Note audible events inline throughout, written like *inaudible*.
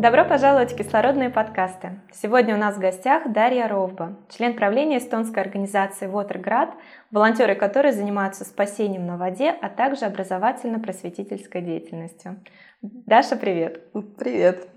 Добро пожаловать в кислородные подкасты. Сегодня у нас в гостях Дарья Ровба, член правления эстонской организации Watergrad, волонтеры которой занимаются спасением на воде, а также образовательно-просветительской деятельностью. Даша, привет! Привет!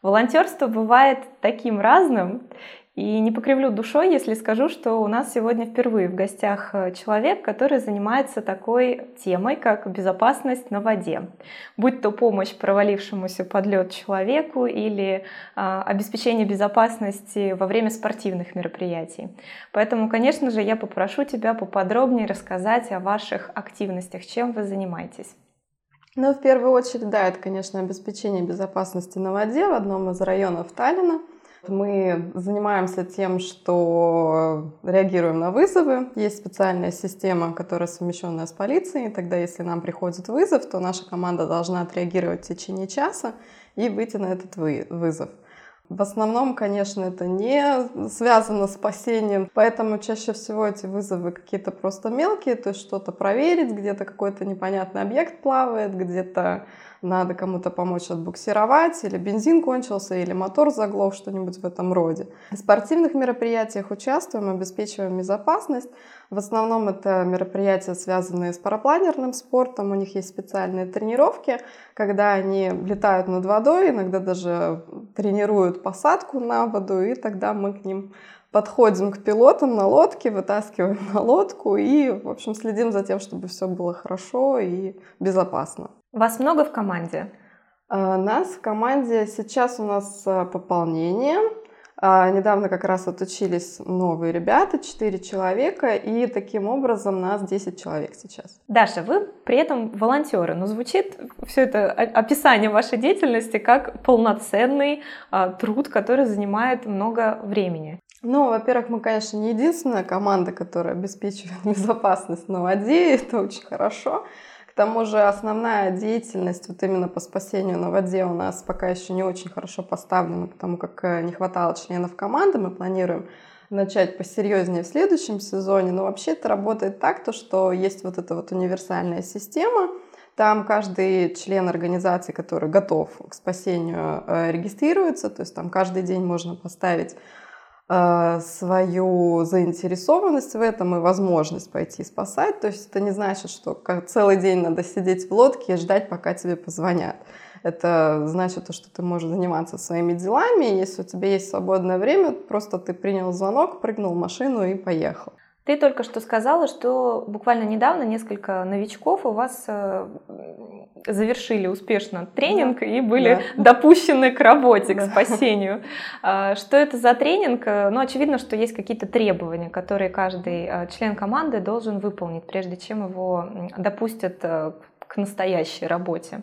Волонтерство бывает таким разным, и не покривлю душой, если скажу, что у нас сегодня впервые в гостях э, человек, который занимается такой темой, как безопасность на воде. Будь то помощь провалившемуся под лед человеку или а, обеспечение безопасности во время спортивных мероприятий. Поэтому, конечно же, я попрошу тебя поподробнее рассказать о ваших активностях, чем вы занимаетесь. Ну, в первую очередь, да, это, конечно, обеспечение безопасности на воде в одном из районов Таллина – мы занимаемся тем, что реагируем на вызовы. Есть специальная система, которая совмещенная с полицией. Тогда, если нам приходит вызов, то наша команда должна отреагировать в течение часа и выйти на этот вызов. В основном, конечно, это не связано с спасением, поэтому чаще всего эти вызовы какие-то просто мелкие, то есть что-то проверить, где-то какой-то непонятный объект плавает, где-то надо кому-то помочь отбуксировать, или бензин кончился, или мотор заглох, что-нибудь в этом роде. В спортивных мероприятиях участвуем, обеспечиваем безопасность. В основном это мероприятия, связанные с парапланерным спортом. У них есть специальные тренировки, когда они летают над водой, иногда даже тренируют посадку на воду, и тогда мы к ним подходим к пилотам на лодке, вытаскиваем *laughs* на лодку и, в общем, следим за тем, чтобы все было хорошо и безопасно. Вас много в команде? А, нас в команде сейчас у нас а, пополнение. А, недавно как раз отучились новые ребята, 4 человека, и таким образом нас 10 человек сейчас. Даша, вы при этом волонтеры, но звучит все это описание вашей деятельности как полноценный труд, который занимает много времени. Ну, во-первых, мы, конечно, не единственная команда, которая обеспечивает *laughs* безопасность на воде, это очень хорошо. К тому же основная деятельность вот именно по спасению на воде у нас пока еще не очень хорошо поставлена, потому как э, не хватало членов команды. Мы планируем начать посерьезнее в следующем сезоне. Но вообще это работает так, то, что есть вот эта вот универсальная система, там каждый член организации, который готов к спасению, э, регистрируется. То есть там каждый день можно поставить свою заинтересованность в этом и возможность пойти спасать. То есть это не значит, что целый день надо сидеть в лодке и ждать, пока тебе позвонят. Это значит, что ты можешь заниматься своими делами. Если у тебя есть свободное время, просто ты принял звонок, прыгнул в машину и поехал. Ты только что сказала, что буквально недавно несколько новичков у вас э, завершили успешно тренинг да. и были да. допущены к работе, да. к спасению. А, что это за тренинг? Ну, очевидно, что есть какие-то требования, которые каждый э, член команды должен выполнить, прежде чем его допустят э, к настоящей работе.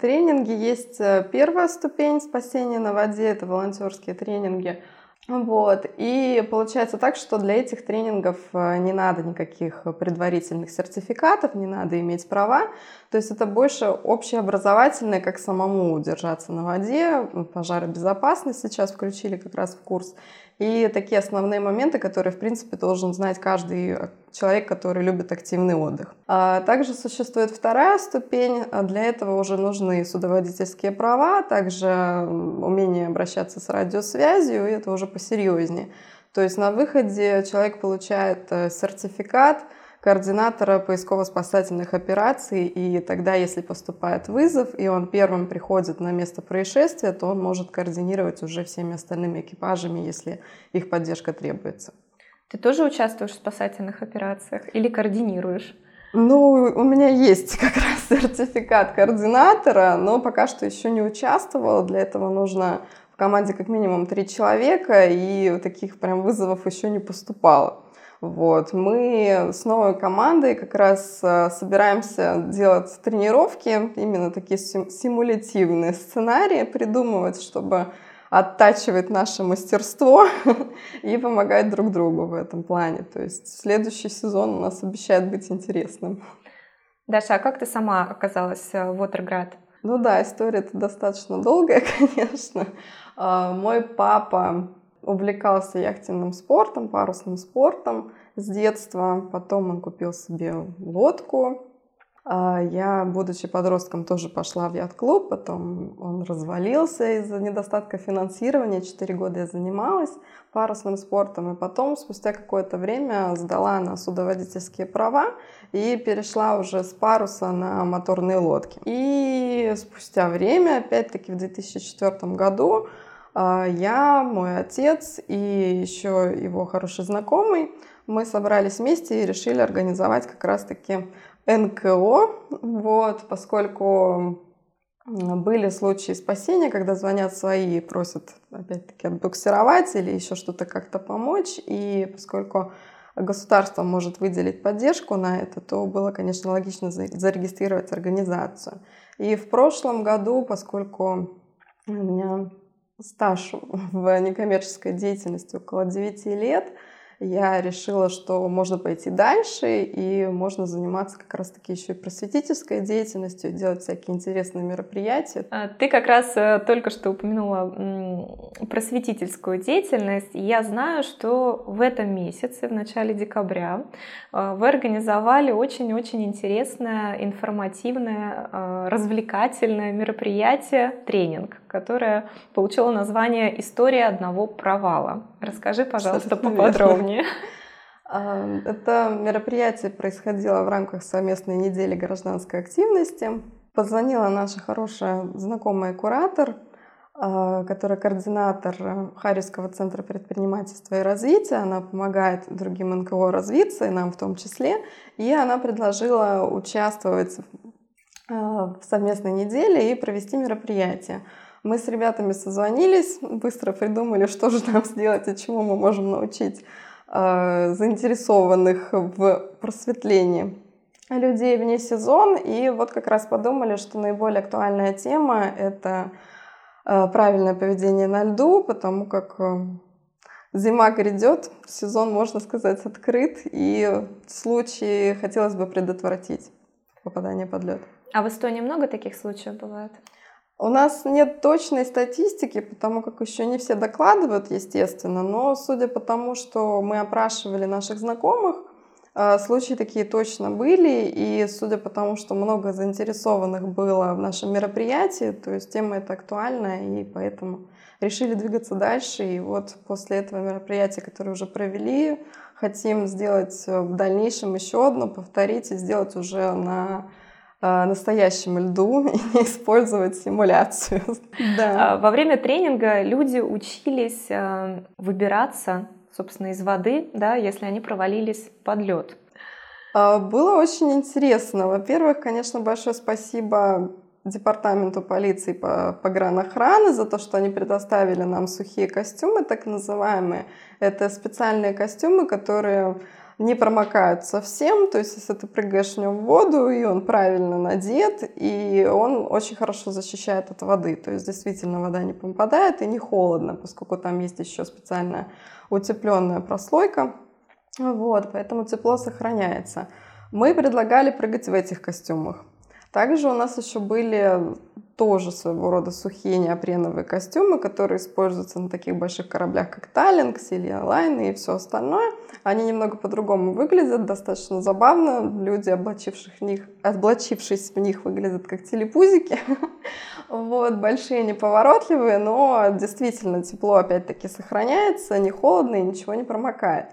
Тренинги есть первая ступень спасения на воде, это волонтерские тренинги – вот. И получается так, что для этих тренингов э, не надо никаких предварительных сертификатов, не надо иметь права. То есть это больше общеобразовательное, как самому держаться на воде, пожаробезопасность сейчас включили как раз в курс. И такие основные моменты, которые, в принципе, должен знать каждый человек, который любит активный отдых. А также существует вторая ступень. Для этого уже нужны судоводительские права, также умение обращаться с радиосвязью, и это уже посерьезнее. То есть на выходе человек получает э, сертификат – координатора поисково-спасательных операций, и тогда, если поступает вызов, и он первым приходит на место происшествия, то он может координировать уже всеми остальными экипажами, если их поддержка требуется. Ты тоже участвуешь в спасательных операциях или координируешь? Ну, у меня есть как раз сертификат координатора, но пока что еще не участвовала. Для этого нужно в команде как минимум три человека, и таких прям вызовов еще не поступало. Вот. Мы с новой командой как раз э, собираемся делать тренировки, именно такие симулятивные сценарии придумывать, чтобы оттачивать наше мастерство *laughs* и помогать друг другу в этом плане. То есть следующий сезон у нас обещает быть интересным. Даша, а как ты сама оказалась э, в Watergrad? Ну да, история это достаточно долгая, *laughs* конечно. А, мой папа увлекался яхтенным спортом, парусным спортом с детства. Потом он купил себе лодку. А, я, будучи подростком, тоже пошла в яхт-клуб, потом он развалился из-за недостатка финансирования. Четыре года я занималась парусным спортом, и потом, спустя какое-то время, сдала на судоводительские права и перешла уже с паруса на моторные лодки. И спустя время, опять-таки в 2004 году, я, мой отец и еще его хороший знакомый, мы собрались вместе и решили организовать как раз-таки НКО, вот, поскольку были случаи спасения, когда звонят свои и просят, опять-таки, отбуксировать или еще что-то как-то помочь. И поскольку государство может выделить поддержку на это, то было, конечно, логично зарегистрировать организацию. И в прошлом году, поскольку у меня стаж *laughs* в некоммерческой деятельности около 9 лет, я решила, что можно пойти дальше, и можно заниматься как раз-таки еще и просветительской деятельностью, делать всякие интересные мероприятия. А, ты как раз э, только что упомянула просветительскую деятельность. Я знаю, что в этом месяце, в начале декабря, э, вы организовали очень-очень интересное, информативное, э, развлекательное мероприятие, тренинг, которое получило название «История одного провала». Расскажи, пожалуйста, поподробнее. *laughs* Это мероприятие происходило в рамках совместной недели гражданской активности. Позвонила наша хорошая знакомая куратор, а, которая координатор Харьковского центра предпринимательства и развития. Она помогает другим НКО развиться, и нам в том числе. И она предложила участвовать а, в совместной неделе и провести мероприятие. Мы с ребятами созвонились, быстро придумали, что же нам сделать и чему мы можем научить э, заинтересованных в просветлении людей вне сезон. И вот как раз подумали, что наиболее актуальная тема — это э, правильное поведение на льду, потому как э, зима грядет, сезон, можно сказать, открыт, и случаи хотелось бы предотвратить попадание под лед. А в Эстонии много таких случаев бывает? У нас нет точной статистики, потому как еще не все докладывают, естественно, но судя по тому, что мы опрашивали наших знакомых, э, случаи такие точно были, и судя по тому, что много заинтересованных было в нашем мероприятии, то есть тема эта актуальна, и поэтому решили двигаться дальше. И вот после этого мероприятия, которое уже провели, хотим сделать в дальнейшем еще одно, повторить и сделать уже на Э, настоящем льду *laughs* и не использовать симуляцию. *laughs* да. А, во время тренинга люди учились э, выбираться, собственно, из воды, да, если они провалились под лед. А, было очень интересно. Во-первых, конечно, большое спасибо департаменту полиции по погранохраны за то, что они предоставили нам сухие костюмы, так называемые. Это специальные костюмы, которые не промокают совсем, то есть если ты прыгаешь в нем в воду, и он правильно надет, и он очень хорошо защищает от воды, то есть действительно вода не попадает и не холодно, поскольку там есть еще специальная утепленная прослойка, вот, поэтому тепло сохраняется. Мы предлагали прыгать в этих костюмах. Также у нас еще были тоже своего рода сухие неопреновые костюмы, которые используются на таких больших кораблях, как Таллинг, Силья Лайн и все остальное. Они немного по-другому выглядят, достаточно забавно. Люди, облачивших в них, облачившись в них, выглядят как телепузики. *laughs* Вот, большие, неповоротливые, но действительно тепло опять-таки сохраняется, не холодно и ничего не промокает.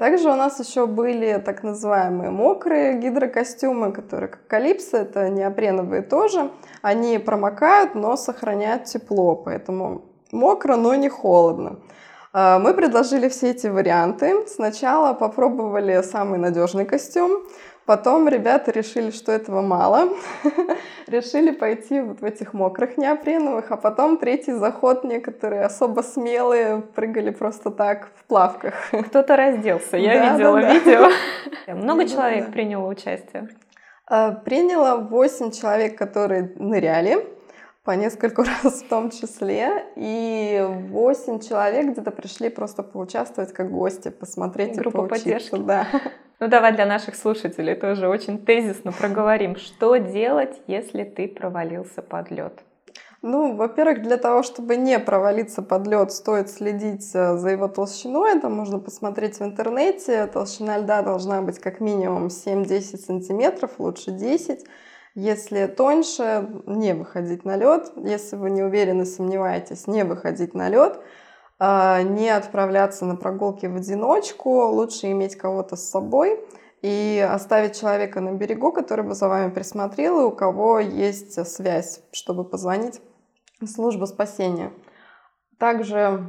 Также у нас еще были так называемые мокрые гидрокостюмы, которые как калипсо, это неопреновые тоже. Они промокают, но сохраняют тепло, поэтому мокро, но не холодно. А, мы предложили все эти варианты. Сначала попробовали самый надежный костюм. Потом ребята решили, что этого мало. *laughs* решили пойти вот в этих мокрых неопреновых. А потом третий заход некоторые особо смелые прыгали просто так в плавках. *laughs* Кто-то разделся, я да, видела да, видео. *laughs* Много человек приняло участие? А, приняло 8 человек, которые ныряли по нескольку раз в том числе. И 8 человек где-то пришли просто поучаствовать как гости, посмотреть Группа и поучиться. Поддержки. Да. Ну давай для наших слушателей тоже очень тезисно проговорим, что делать, если ты провалился под лед. Ну, во-первых, для того, чтобы не провалиться под лед, стоит следить э, за его толщиной. Это можно посмотреть в интернете. Толщина льда должна быть как минимум 7-10 сантиметров, лучше 10. Если тоньше, не выходить на лед. Если вы не уверены, сомневаетесь, не выходить на лед. А, не отправляться на прогулки в одиночку, лучше иметь кого-то с собой и оставить человека на берегу, который бы за вами присмотрел, и у кого есть связь, чтобы позвонить в службу спасения. Также,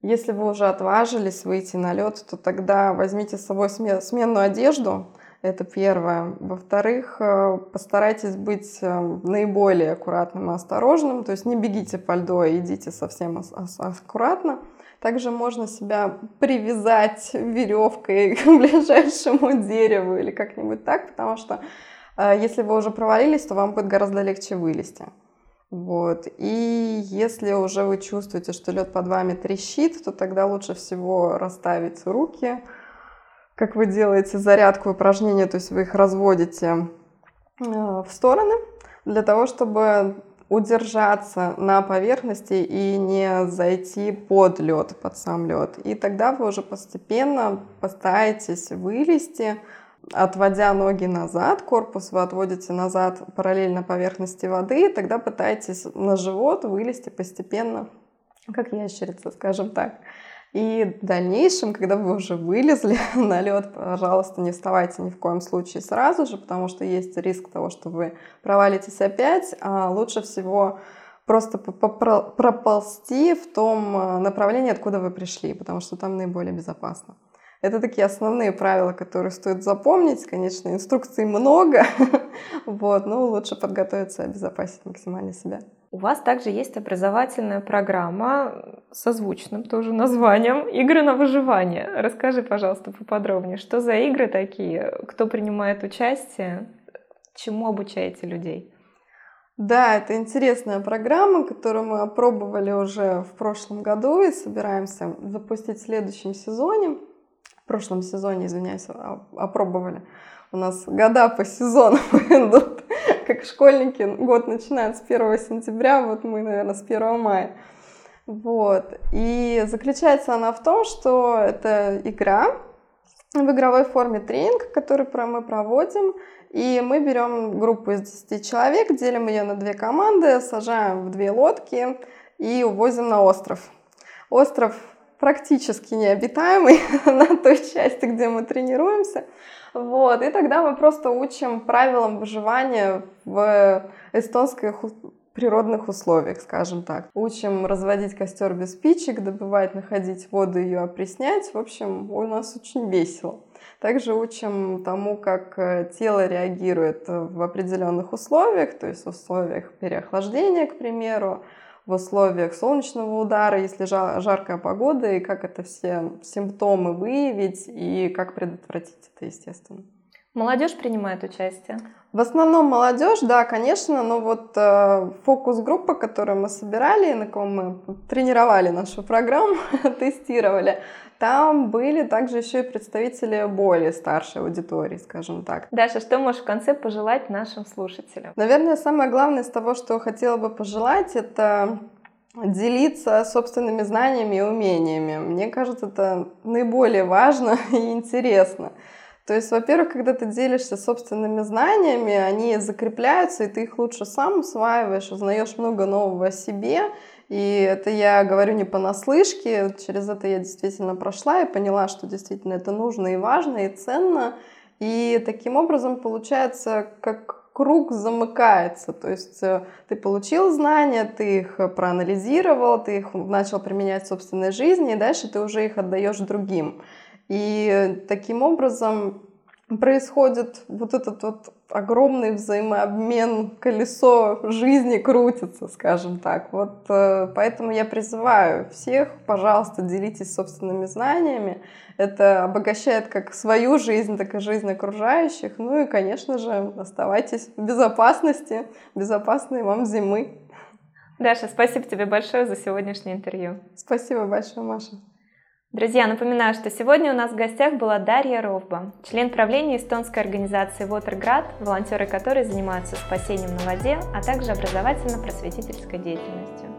если вы уже отважились выйти на лед, то тогда возьмите с собой сменную одежду, это первое. Во-вторых, э, постарайтесь быть э, наиболее аккуратным и осторожным. То есть не бегите по льду, а идите совсем аккуратно. Также можно себя привязать веревкой *laughs* к ближайшему дереву или как-нибудь так, потому что э, если вы уже провалились, то вам будет гораздо легче вылезти. Вот. И если уже вы чувствуете, что лед под вами трещит, то тогда лучше всего расставить руки, как вы делаете зарядку упражнения, то есть вы их разводите э, в стороны для того, чтобы удержаться на поверхности и не зайти под лед, под сам лед. И тогда вы уже постепенно постараетесь вылезти, отводя ноги назад, корпус вы отводите назад параллельно поверхности воды, и тогда пытаетесь на живот вылезти постепенно, как ящерица, скажем так. И в дальнейшем, когда вы уже вылезли *laughs* на лед, пожалуйста, не вставайте ни в коем случае сразу же, потому что есть риск того, что вы провалитесь опять. А лучше всего просто проползти в том э, направлении, откуда вы пришли, потому что там наиболее безопасно. Это такие основные правила, которые стоит запомнить. Конечно, инструкций много, *laughs* вот, но лучше подготовиться и обезопасить максимально себя. У вас также есть образовательная программа со звучным тоже названием «Игры на выживание». Расскажи, пожалуйста, поподробнее, что за игры такие, кто принимает участие, чему обучаете людей? Да, это интересная программа, которую мы опробовали уже в прошлом году и собираемся запустить в следующем сезоне. В прошлом сезоне, извиняюсь, опробовали. У нас года по сезонам *laughs* идут как школьники, год начинают с 1 сентября, вот мы, наверное, с 1 мая. Вот. И заключается она в том, что это игра, в игровой форме тренинг, который мы проводим, и мы берем группу из 10 человек, делим ее на две команды, сажаем в две лодки и увозим на остров. Остров практически необитаемый *laughs* на той части, где мы тренируемся. Вот, и тогда мы просто учим правилам выживания в эстонских природных условиях, скажем так. Учим разводить костер без спичек, добывать, находить воду, ее опреснять. В общем, у нас очень весело. Также учим тому, как э, тело реагирует в определенных условиях, то есть в условиях переохлаждения, к примеру, в условиях солнечного удара, если жаркая погода, и как это все симптомы выявить и как предотвратить это, естественно. Молодежь принимает участие? В основном молодежь, да, конечно, но вот э, фокус-группа, которую мы собирали, на ком мы тренировали нашу программу, *laughs* тестировали, там были также еще и представители более старшей аудитории, скажем так. Даша, что можешь в конце пожелать нашим слушателям? Наверное, самое главное из того, что хотела бы пожелать, это делиться собственными знаниями и умениями. Мне кажется, это наиболее важно *laughs* и интересно. То есть, во-первых, когда ты делишься собственными знаниями, они закрепляются, и ты их лучше сам усваиваешь, узнаешь много нового о себе, и это я говорю не понаслышке, через это я действительно прошла и поняла, что действительно это нужно и важно, и ценно. И таким образом получается, как круг замыкается. То есть э, ты получил знания, ты их проанализировал, ты их начал применять в собственной жизни, и дальше ты уже их отдаешь другим. И таким образом происходит вот этот вот огромный взаимообмен, колесо жизни крутится, скажем так. Вот э, поэтому я призываю всех, пожалуйста, делитесь собственными знаниями. Это обогащает как свою жизнь, так и жизнь окружающих. Ну и, конечно же, оставайтесь в безопасности, безопасной вам зимы. Даша, спасибо тебе большое за сегодняшнее интервью. Спасибо большое, Маша. Друзья, напоминаю, что сегодня у нас в гостях была Дарья Ровба, член правления эстонской организации Watergrad, волонтеры которой занимаются спасением на воде, а также образовательно-просветительской деятельностью.